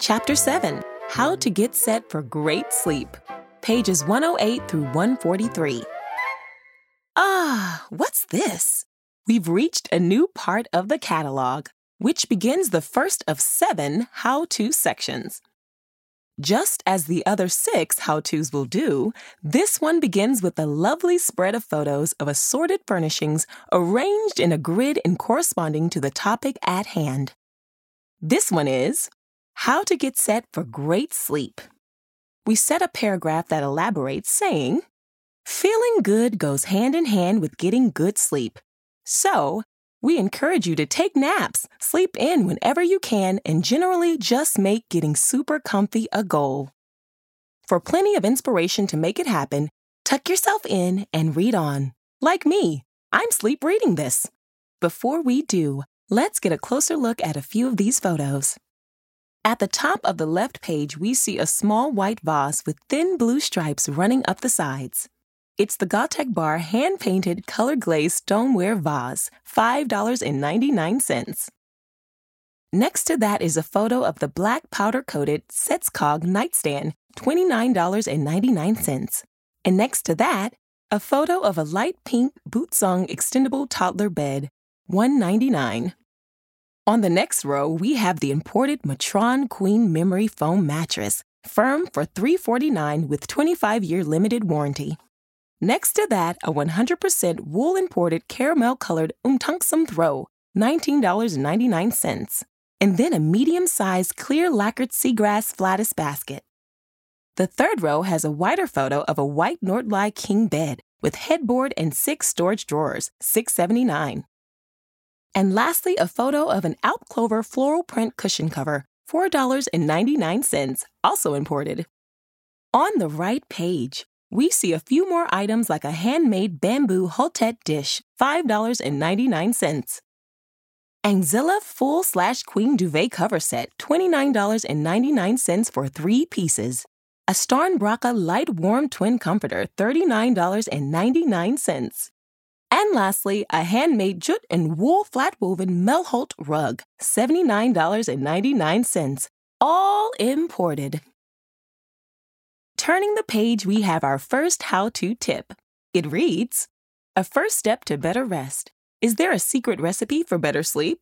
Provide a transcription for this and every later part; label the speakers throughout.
Speaker 1: Chapter 7 How to Get Set for Great Sleep. Pages 108 through 143. Ah, what's this? We've reached a new part of the catalog, which begins the first of seven how to sections. Just as the other six how to's will do, this one begins with a lovely spread of photos of assorted furnishings arranged in a grid and corresponding to the topic at hand. This one is How to Get Set for Great Sleep. We set a paragraph that elaborates saying, Feeling good goes hand in hand with getting good sleep. So, we encourage you to take naps, sleep in whenever you can, and generally just make getting super comfy a goal. For plenty of inspiration to make it happen, tuck yourself in and read on. Like me, I'm sleep reading this. Before we do, let's get a closer look at a few of these photos. At the top of the left page, we see a small white vase with thin blue stripes running up the sides. It's the Godtagbar hand painted color glazed stoneware vase, $5.99. Next to that is a photo of the black powder coated Setskog nightstand, $29.99. And next to that, a photo of a light pink Busunge extendable toddler bed, $199. On the next row, we have the imported Matrand Queen Memory Foam Mattress, firm for 349 with 25 year limited warranty. Next to that, a 100% wool imported caramel colored Umtunksum throw, $19.99. And then a medium sized clear lacquered seagrass flatus basket. The third row has a wider photo of a white Nordli king bed with headboard and six storage drawers, $679. And lastly, a photo of an Alpklöver floral print cushion cover, $4.99, also imported. On the right page, we see a few more items like a handmade bamboo hotet dish, $5.99. Ängslilja full slash queen duvet cover set, $29.99 for three pieces. A Stjärnbräcka light warm twin comforter, $39.99. And lastly, a handmade jute and wool flat woven Melholt rug, $79.99, all imported. Turning the page, we have our first how to tip. It reads A first step to better rest. Is there a secret recipe for better sleep?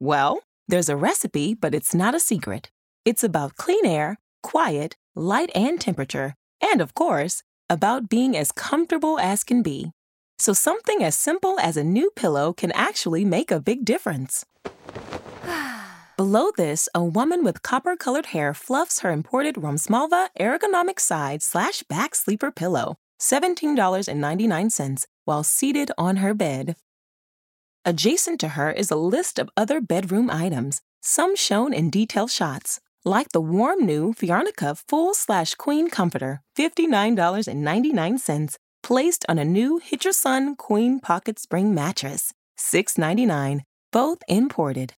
Speaker 1: Well, there's a recipe, but it's not a secret. It's about clean air, quiet, light, and temperature, and of course, about being as comfortable as can be. So, something as simple as a new pillow can actually make a big difference. Below this, a woman with copper colored hair fluffs her imported Rumsmalva ergonomic side slash back sleeper pillow, $17.99, while seated on her bed. Adjacent to her is a list of other bedroom items, some shown in detail shots, like the warm new Fiarnica full slash queen comforter, $59.99, placed on a new Hitcherson queen pocket spring mattress, $6.99, both imported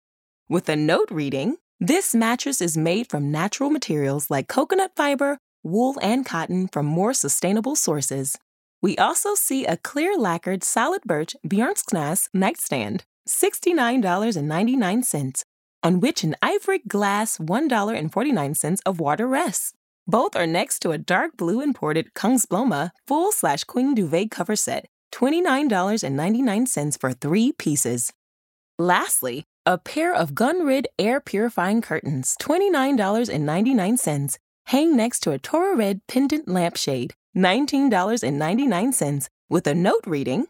Speaker 1: with a note reading This mattress is made from natural materials like coconut fiber, wool, and cotton from more sustainable sources. We also see a clear lacquered solid birch Björksnäs nightstand, $69.99, on which an ivory glass $1.49 of water rests. Both are next to a dark blue imported Kungsblomma full slash queen duvet cover set, $29.99 for three pieces. Lastly, a pair of Gunrid air purifying curtains, $29.99, hang next to a Torah Red pendant lampshade, $19.99, with a note reading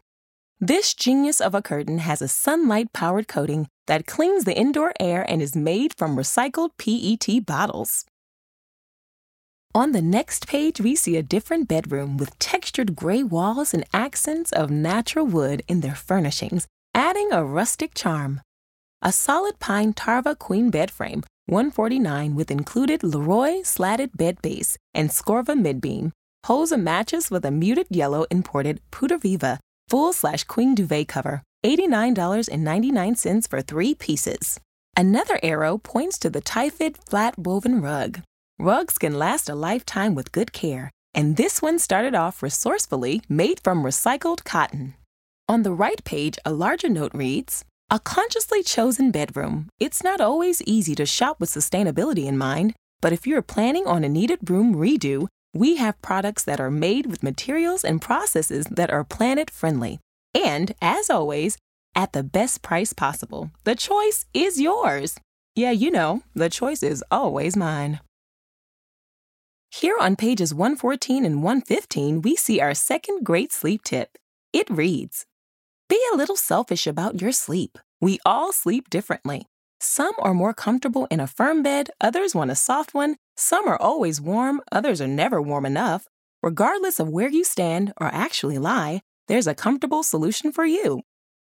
Speaker 1: This genius of a curtain has a sunlight powered coating that cleans the indoor air and is made from recycled PET bottles. On the next page, we see a different bedroom with textured gray walls and accents of natural wood in their furnishings, adding a rustic charm a solid pine Tarva queen bed frame, 149 with included Luröy slatted bed base and Skorva midbeam, holds a mattress with a muted yellow imported Puderviva full slash queen duvet cover, $89.99 for three pieces. Another arrow points to the Tiphede flat woven rug. Rugs can last a lifetime with good care, and this one started off resourcefully made from recycled cotton. On the right page, a larger note reads a consciously chosen bedroom. It's not always easy to shop with sustainability in mind. But if you're planning on a needed room redo, we have products that are made with materials and processes that are planet friendly. And, as always, at the best price possible. The choice is yours. Yeah, you know, the choice is always mine. Here on pages 114 and 115, we see our second great sleep tip. It reads Be a little selfish about your sleep. We all sleep differently. Some are more comfortable in a firm bed, others want a soft one. Some are always warm, others are never warm enough. Regardless of where you stand or actually lie, there's a comfortable solution for you.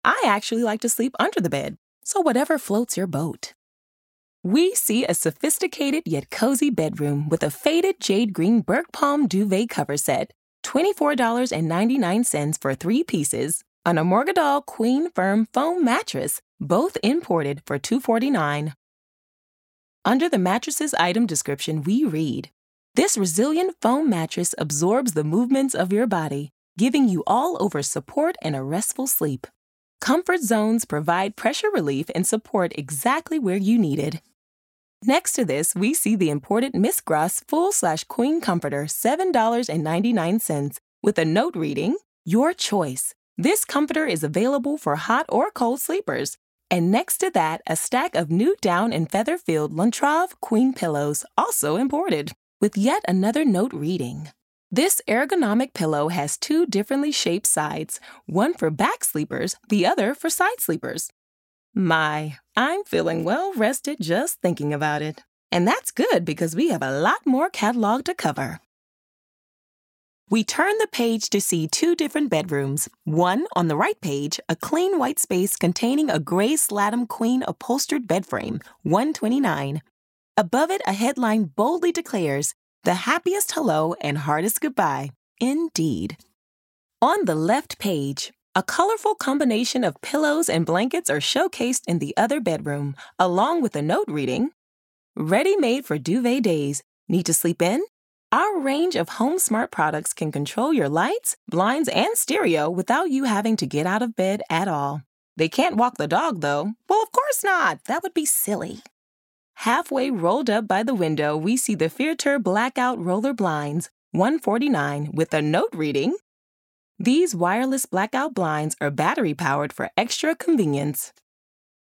Speaker 1: I actually like to sleep under the bed, so whatever floats your boat. We see a sophisticated yet cozy bedroom with a faded jade green Bergpalm duvet cover set, $24.99 for three pieces, on a Morgedal Queen Firm foam mattress, both imported for 249. Under the mattress's item description, we read This resilient foam mattress absorbs the movements of your body, giving you all over support and a restful sleep. Comfort zones provide pressure relief and support exactly where you need it. Next to this, we see the imported Miss Gras full slash queen comforter, $7.99, with a note reading, Your choice. This comforter is available for hot or cold sleepers. And next to that, a stack of new down and feather filled Lundtrav queen pillows, also imported, with yet another note reading. This ergonomic pillow has two differently shaped sides, one for back sleepers, the other for side sleepers. My, I'm feeling well rested just thinking about it. And that's good because we have a lot more catalog to cover. We turn the page to see two different bedrooms. One, on the right page, a clean white space containing a gray Slattum Queen upholstered bed frame, 129. Above it, a headline boldly declares, The happiest hello and hardest goodbye. Indeed. On the left page, a colorful combination of pillows and blankets are showcased in the other bedroom, along with a note reading Ready made for duvet days. Need to sleep in? Our range of home smart products can control your lights, blinds, and stereo without you having to get out of bed at all. They can't walk the dog, though. Well, of course not. That would be silly. Halfway rolled up by the window, we see the Fyrtur blackout roller blinds, 149, with a note reading these wireless blackout blinds are battery powered for extra convenience.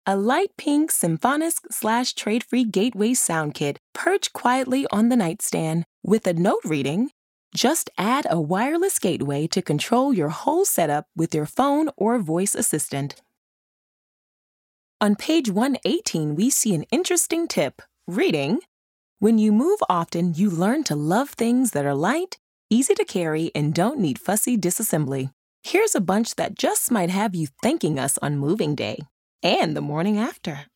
Speaker 1: A light pink Symfonisk slash Trådfri gateway sound kit perched quietly on the nightstand with a note reading Just add a wireless gateway to control your whole setup with your phone or voice assistant. On page 118, we see an interesting tip reading When you move often, you learn to love things that are light easy to carry, and don't need fussy disassembly. Here's a bunch that just might have you thanking us on moving day and the morning after.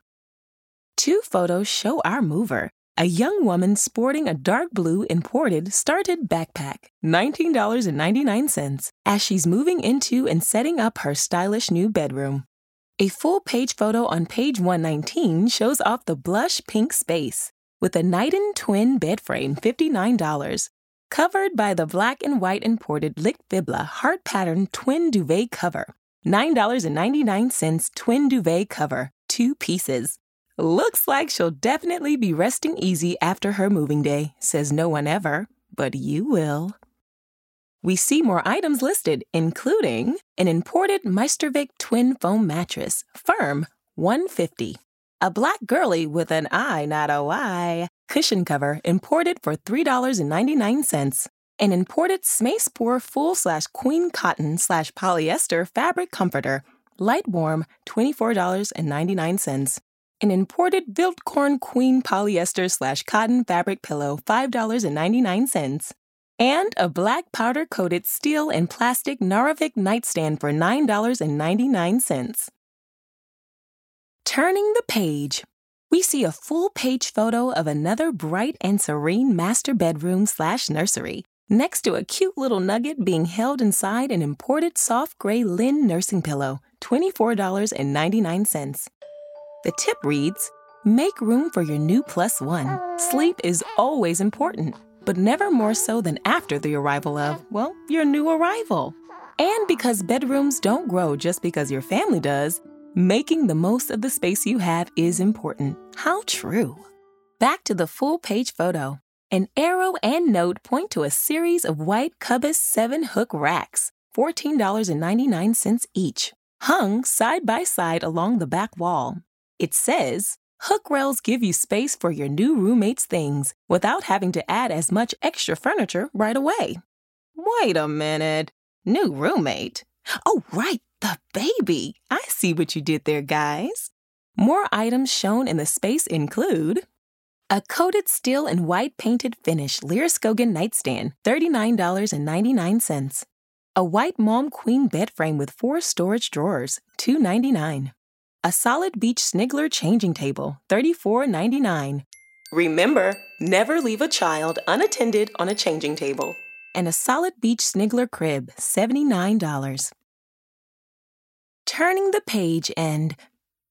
Speaker 1: Two photos show our mover, a young woman sporting a dark blue imported started backpack, $19.99, as she's moving into and setting up her stylish new bedroom. A full page photo on page 119 shows off the blush pink space with a Neiden twin bed frame, $59, covered by the black and white imported Lick Fibla heart pattern twin duvet cover. $9.99 twin duvet cover, two pieces. Looks like she'll definitely be resting easy after her moving day, says no one ever, but you will. We see more items listed, including an imported Meistervik twin foam mattress, firm, 150 a black girly with an I, not a Y, cushion cover imported for $3.99. An imported Småsporre full slash queen cotton slash polyester fabric comforter, light warm, $24.99. An imported Viltkorn queen polyester slash cotton fabric pillow, $5.99. And a black powder coated steel and plastic Naravik nightstand for $9.99. Turning the page, we see a full page photo of another bright and serene master bedroom slash nursery, next to a cute little nugget being held inside an imported soft gray Len nursing pillow, $24.99. The tip reads Make room for your new plus one. Sleep is always important, but never more so than after the arrival of, well, your new arrival. And because bedrooms don't grow just because your family does, Making the most of the space you have is important. How true. Back to the full page photo. An arrow and note point to a series of white Kubbis 7 hook racks, $14.99 each, hung side by side along the back wall. It says, Hook rails give you space for your new roommate's things without having to add as much extra furniture right away. Wait a minute. New roommate? Oh, right, the baby. I see what you did there, guys. More items shown in the space include a coated steel and white painted finish Lierskogen nightstand, $39.99. A white mom queen bed frame with four storage drawers, $2.99. A solid beech Sniglar changing table, $34.99. Remember, never leave a child unattended on a changing table. And a solid beech Sniglar crib, $79. Turning the page and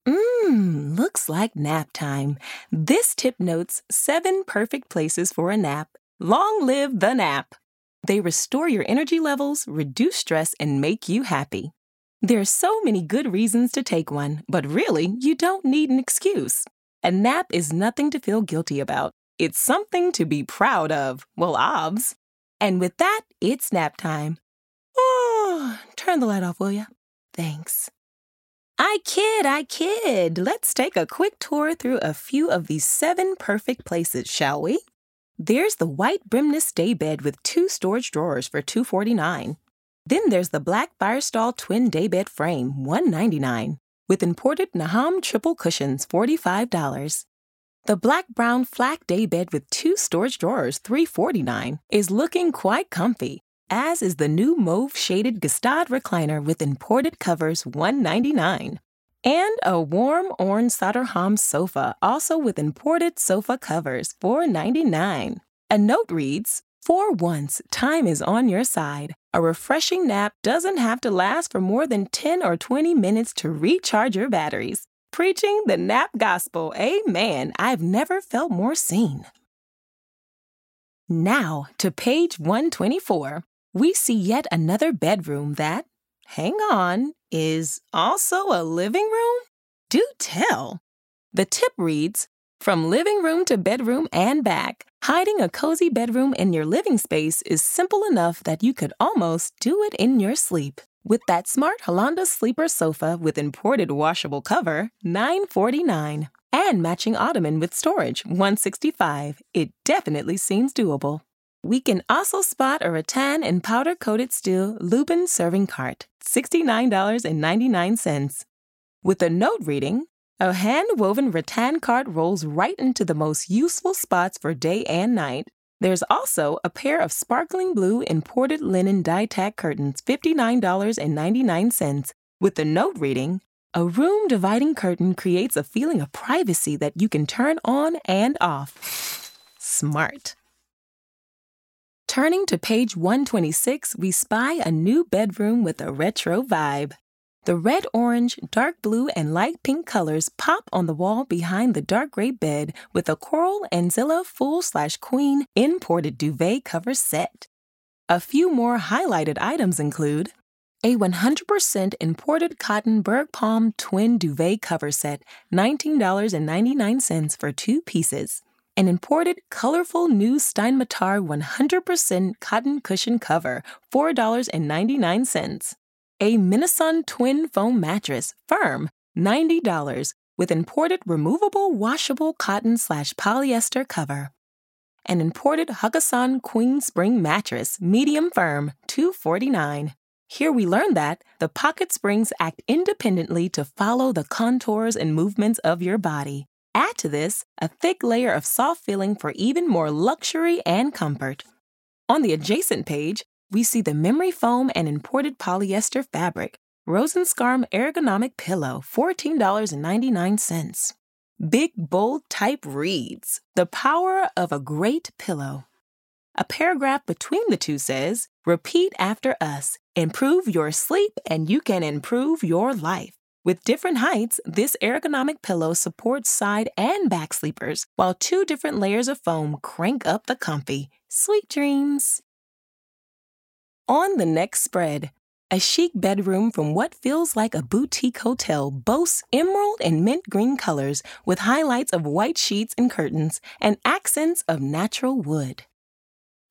Speaker 1: Mmm, looks like nap time. This tip notes seven perfect places for a nap. Long live the nap! They restore your energy levels, reduce stress, and make you happy. There are so many good reasons to take one, but really, you don't need an excuse. A nap is nothing to feel guilty about. It's something to be proud of. Well, obs. And with that, it's nap time. Oh, turn the light off, will ya? Thanks. I kid, I kid. Let's take a quick tour through a few of these seven perfect places, shall we? There's the white Brimnes daybed with two storage drawers for 249. Then there's the black Fyresdal twin daybed frame, 199, with imported Naham triple cushions, $45. The black brown Flekke daybed with two storage drawers, 349, is looking quite comfy as is the new mauve shaded Gestad recliner with imported covers 199. And a warm orange Söderhamn sofa, also with imported sofa covers $499. A note reads, For once, time is on your side. A refreshing nap doesn't have to last for more than 10 or 20 minutes to recharge your batteries. Preaching the nap gospel, amen. I've never felt more seen. Now to page 124 we see yet another bedroom that, hang on, is also a living room? Do tell. The tip reads From living room to bedroom and back, hiding a cozy bedroom in your living space is simple enough that you could almost do it in your sleep. With that smart Hollanda sleeper sofa with imported washable cover, 949, and matching ottoman with storage, 165, it definitely seems doable. We can also spot a rattan and powder coated steel Lubin serving cart, $69.99. With a note reading, a hand woven rattan cart rolls right into the most useful spots for day and night. There's also a pair of sparkling blue imported linen Dytåg curtains, $59.99, with the note reading, a room dividing curtain creates a feeling of privacy that you can turn on and off. Smart. Turning to page 126, we spy a new bedroom with a retro vibe. The red, orange, dark blue, and light pink colors pop on the wall behind the dark gray bed with a coral Ängslilja full slash queen imported duvet cover set. A few more highlighted items include a 100% imported cotton Bergpalm twin duvet cover set, $19.99 for two pieces an imported colorful new Steinmetall 100% cotton cushion cover, $4.99. A Minison twin foam mattress, firm, $90, with imported removable washable cotton slash polyester cover. An imported Hökåsen queen spring mattress, medium firm, 249. Here we learn that the pocket springs act independently to follow the contours and movements of your body. Add to this a thick layer of soft filling for even more luxury and comfort. On the adjacent page, we see the memory foam and imported polyester fabric, Rosenskarm ergonomic pillow, $14.99. Big bold type reads The power of a great pillow. A paragraph between the two says, Repeat after us. Improve your sleep and you can improve your life. With different heights, this ergonomic pillow supports side and back sleepers, while two different layers of foam crank up the comfy. Sweet dreams! On the next spread, A chic bedroom from what feels like a boutique hotel boasts emerald and mint green colors with highlights of white sheets and curtains and accents of natural wood.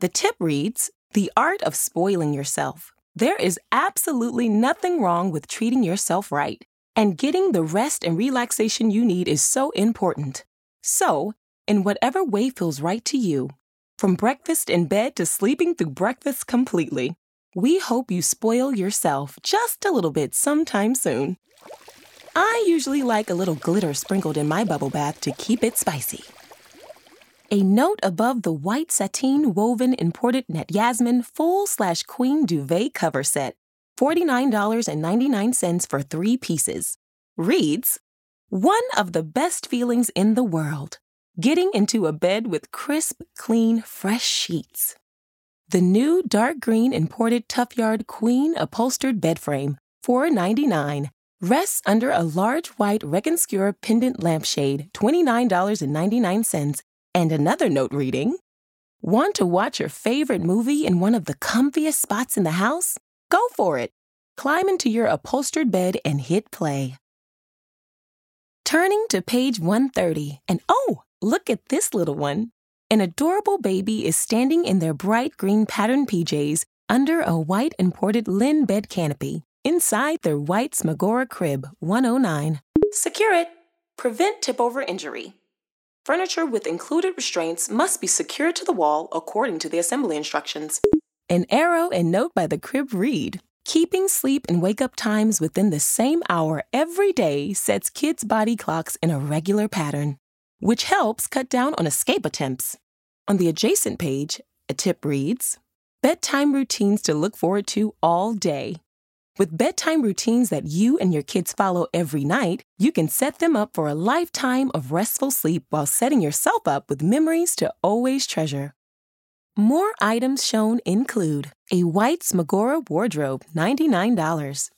Speaker 1: The tip reads The art of spoiling yourself. There is absolutely nothing wrong with treating yourself right, and getting the rest and relaxation you need is so important. So, in whatever way feels right to you, from breakfast in bed to sleeping through breakfast completely, we hope you spoil yourself just a little bit sometime soon. I usually like a little glitter sprinkled in my bubble bath to keep it spicy. A note above the white sateen woven imported Nattjasmin full slash queen duvet cover set, $49.99 for three pieces, reads One of the best feelings in the world getting into a bed with crisp, clean, fresh sheets. The new dark green imported Tufjord Queen upholstered bed frame, $4.99, rests under a large white Reconskure pendant lampshade, $29.99 and another note reading Want to watch your favorite movie in one of the comfiest spots in the house? Go for it. Climb into your upholstered bed and hit play. Turning to page 130, and oh, look at this little one. An adorable baby is standing in their bright green patterned PJs under a white imported Len bed canopy inside their white Smagora crib 109. Secure it. Prevent tip over injury. Furniture with included restraints must be secured to the wall according to the assembly instructions. An arrow and note by the crib read Keeping sleep and wake up times within the same hour every day sets kids' body clocks in a regular pattern, which helps cut down on escape attempts. On the adjacent page, a tip reads Bedtime routines to look forward to all day. With bedtime routines that you and your kids follow every night, you can set them up for a lifetime of restful sleep while setting yourself up with memories to always treasure. More items shown include a white Smagora wardrobe, $99,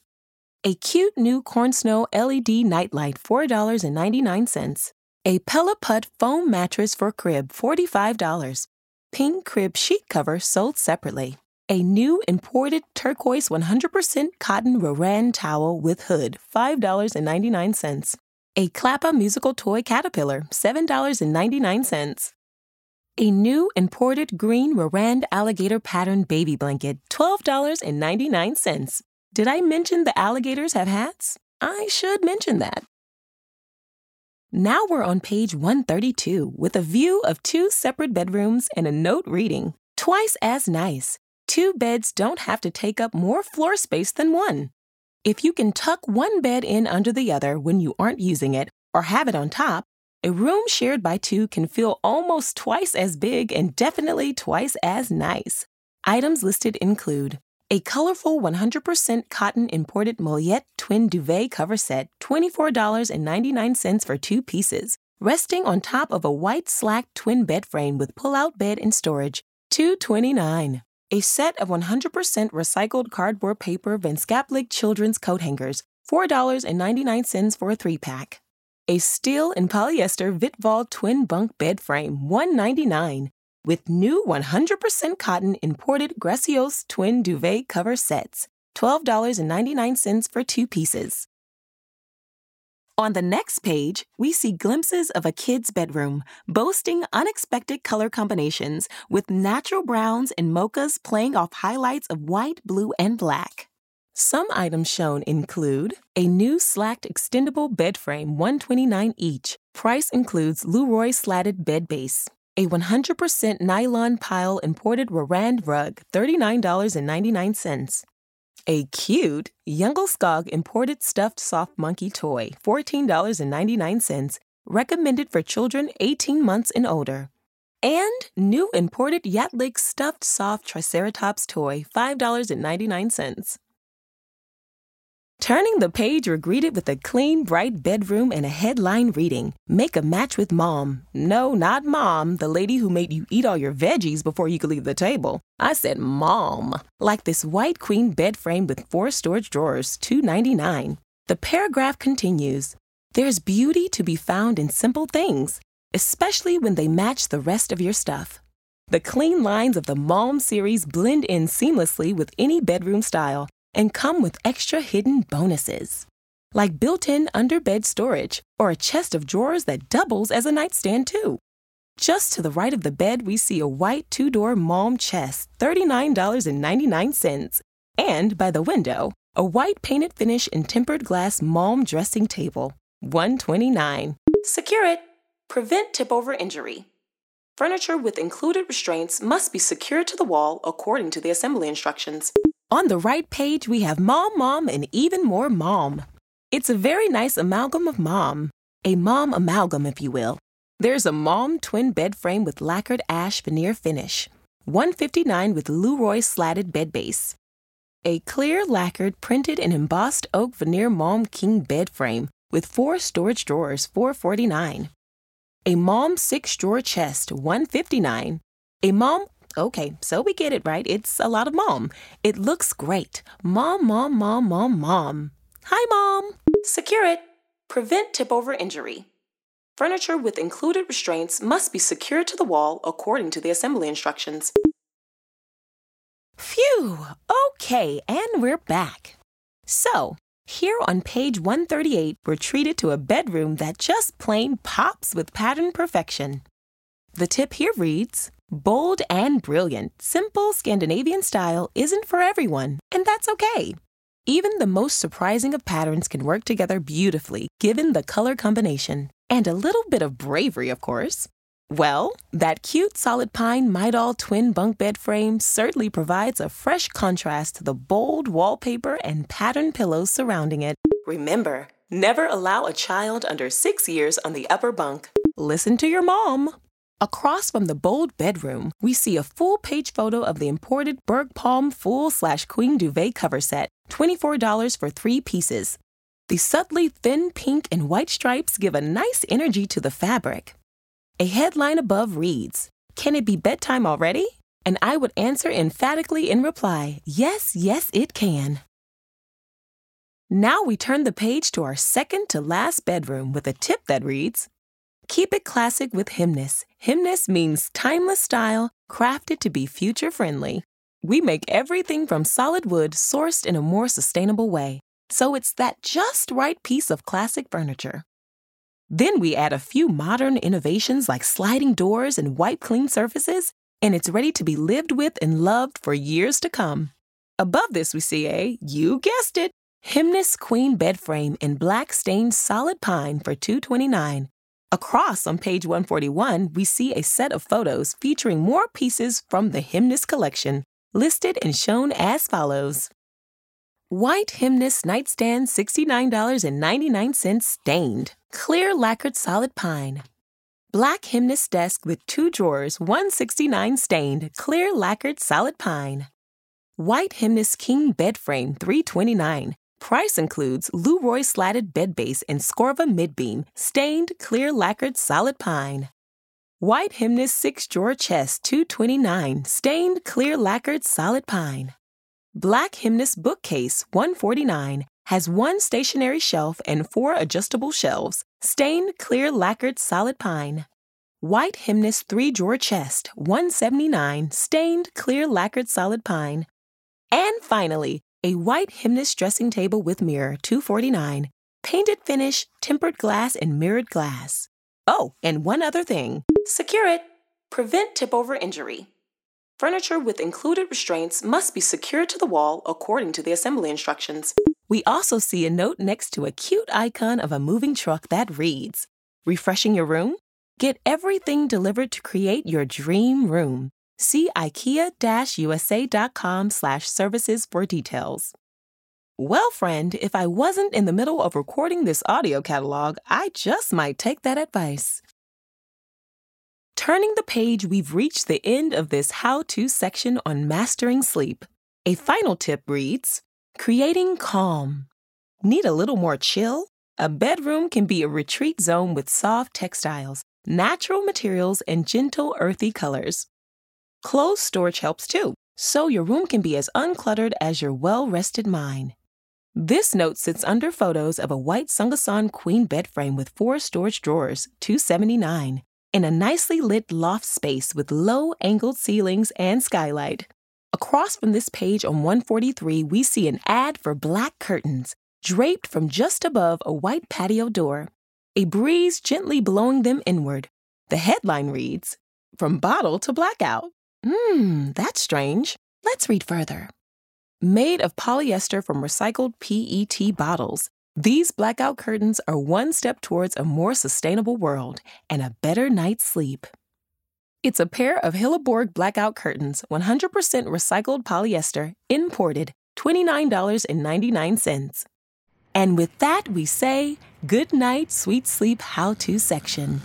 Speaker 1: a cute new Corn Snow LED nightlight, $4.99, a Put foam mattress for crib, $45, pink crib sheet cover sold separately a new imported turquoise 100% cotton Roran towel with hood, $5.99. A Clappa musical toy caterpillar, $7.99. A new imported green Roran alligator pattern baby blanket, $12.99. Did I mention the alligators have hats? I should mention that. Now we're on page 132 with a view of two separate bedrooms and a note reading, twice as nice. Two beds don't have to take up more floor space than one. If you can tuck one bed in under the other when you aren't using it or have it on top, a room shared by two can feel almost twice as big and definitely twice as nice. Items listed include a colorful 100% cotton imported Moyette twin duvet cover set, $24.99 for two pieces, resting on top of a white Släkt twin bed frame with pull-out bed and storage, $229 a set of 100% recycled cardboard paper Vänskaplig children's coat hangers, $4.99 for a three pack. A steel and polyester Vitval twin bunk bed frame, 199, with new 100% cotton imported Gracios twin duvet cover sets, $12.99 for two pieces. On the next page, we see glimpses of a kid's bedroom, boasting unexpected color combinations with natural browns and mochas playing off highlights of white, blue, and black. Some items shown include a new slacked extendable bed frame, 129 each. Price includes Luröy slatted bed base. A 100% nylon pile imported Rorand rug, $39.99. A cute Jungelskog imported stuffed soft monkey toy, $14.99, recommended for children 18 months and older. And new imported Jättelik stuffed soft Triceratops toy, $5.99. Turning the page, you're greeted with a clean, bright bedroom and a headline reading Make a match with mom. No, not mom, the lady who made you eat all your veggies before you could leave the table. I said mom. Like this white queen bed frame with four storage drawers, $2.99. The paragraph continues There's beauty to be found in simple things, especially when they match the rest of your stuff. The clean lines of the Mom series blend in seamlessly with any bedroom style and come with extra hidden bonuses. Like built in underbed storage or a chest of drawers that doubles as a nightstand, too. Just to the right of the bed, we see a white two door Malm chest, $39.99. And by the window, a white painted finish and tempered glass Malm dressing table, 129. Secure it. Prevent tip over injury. Furniture with included restraints must be secured to the wall according to the assembly instructions. On the right page, we have Mom, Mom, and even more Mom. It's a very nice amalgam of Mom, a Mom amalgam, if you will. There's a Mom twin bed frame with lacquered ash veneer finish, 159 with Luröy slatted bed base. A clear lacquered printed and embossed oak veneer Mom king bed frame with four storage drawers, 449. A mom six drawer chest, 159. A Malm Okay, so we get it right. It's a lot of mom. It looks great. Mom, mom, mom, mom, mom. Hi, mom. Secure it. Prevent tip over injury. Furniture with included restraints must be secured to the wall according to the assembly instructions. Phew! Okay, and we're back. So, here on page 138, we're treated to a bedroom that just plain pops with pattern perfection. The tip here reads Bold and brilliant, simple Scandinavian style isn't for everyone, and that's okay. Even the most surprising of patterns can work together beautifully given the color combination. And a little bit of bravery, of course. Well, that cute solid pine Mydal twin bunk bed frame certainly provides a fresh contrast to the bold wallpaper and patterned pillows surrounding it. Remember, never allow a child under six years on the upper bunk. Listen to your mom. Across from the bold bedroom, we see a full page photo of the imported Bergpalm full slash queen duvet cover set, $24 for three pieces. The subtly thin pink and white stripes give a nice energy to the fabric. A headline above reads, Can it be bedtime already? And I would answer emphatically in reply, Yes, yes, it can. Now we turn the page to our second to last bedroom with a tip that reads, Keep it classic with Hemnes. Hemnes means timeless style, crafted to be future friendly. We make everything from solid wood sourced in a more sustainable way, so it's that just right piece of classic furniture. Then we add a few modern innovations like sliding doors and wipe clean surfaces, and it's ready to be lived with and loved for years to come. Above this, we see a, you guessed it, Hemnes Queen bed frame in black stained solid pine for $229 Across on page 141, we see a set of photos featuring more pieces from the Hemnes collection, listed and shown as follows. White Hemnes nightstand $69.99 stained, clear lacquered solid pine. Black Hemnes desk with two drawers 169 stained, clear lacquered solid pine. White Hemnes king bed frame 329, Price includes Luröy slatted bed base and Skorva midbeam, stained clear lacquered solid pine. White Hemnes 6 drawer chest 229, stained clear lacquered solid pine. Black Hemnes bookcase 149 has one stationary shelf and four adjustable shelves, stained clear lacquered solid pine. White Hemnes 3 drawer chest 179, stained clear lacquered solid pine. And finally, a white Hemnes dressing table with mirror, 249, painted finish, tempered glass, and mirrored glass. Oh, and one other thing. Secure it. Prevent tip over injury. Furniture with included restraints must be secured to the wall according to the assembly instructions. We also see a note next to a cute icon of a moving truck that reads Refreshing your room? Get everything delivered to create your dream room. See ikea-usa.com slash services for details. Well, friend, if I wasn't in the middle of recording this audio catalog, I just might take that advice. Turning the page, we've reached the end of this how to section on mastering sleep. A final tip reads Creating calm. Need a little more chill? A bedroom can be a retreat zone with soft textiles, natural materials, and gentle, earthy colors. Clothes storage helps too, so your room can be as uncluttered as your well rested mind. This note sits under photos of a white Songesand queen bed frame with four storage drawers, 279, in a nicely lit loft space with low angled ceilings and skylight. Across from this page on 143, we see an ad for black curtains draped from just above a white patio door, a breeze gently blowing them inward. The headline reads, From Bottle to Blackout. Mmm, that's strange. Let's read further. Made of polyester from recycled PET bottles, these blackout curtains are one step towards a more sustainable world and a better night's sleep. It's a pair of Hilleborg blackout curtains, 100% recycled polyester, imported, $29.99. And with that, we say, good night, sweet sleep, how to section.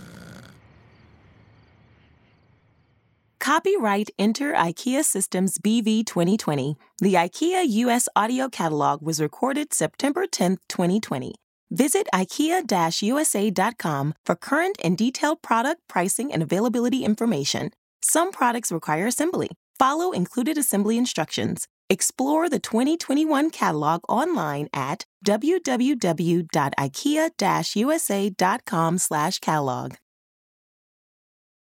Speaker 1: Copyright Inter IKEA Systems BV 2020. The IKEA US audio catalog was recorded September 10, 2020. Visit IKEA-USA.com for current and detailed product pricing and availability information. Some products require assembly. Follow included assembly instructions. Explore the 2021 catalog online at www.ikea-usa.com/catalog.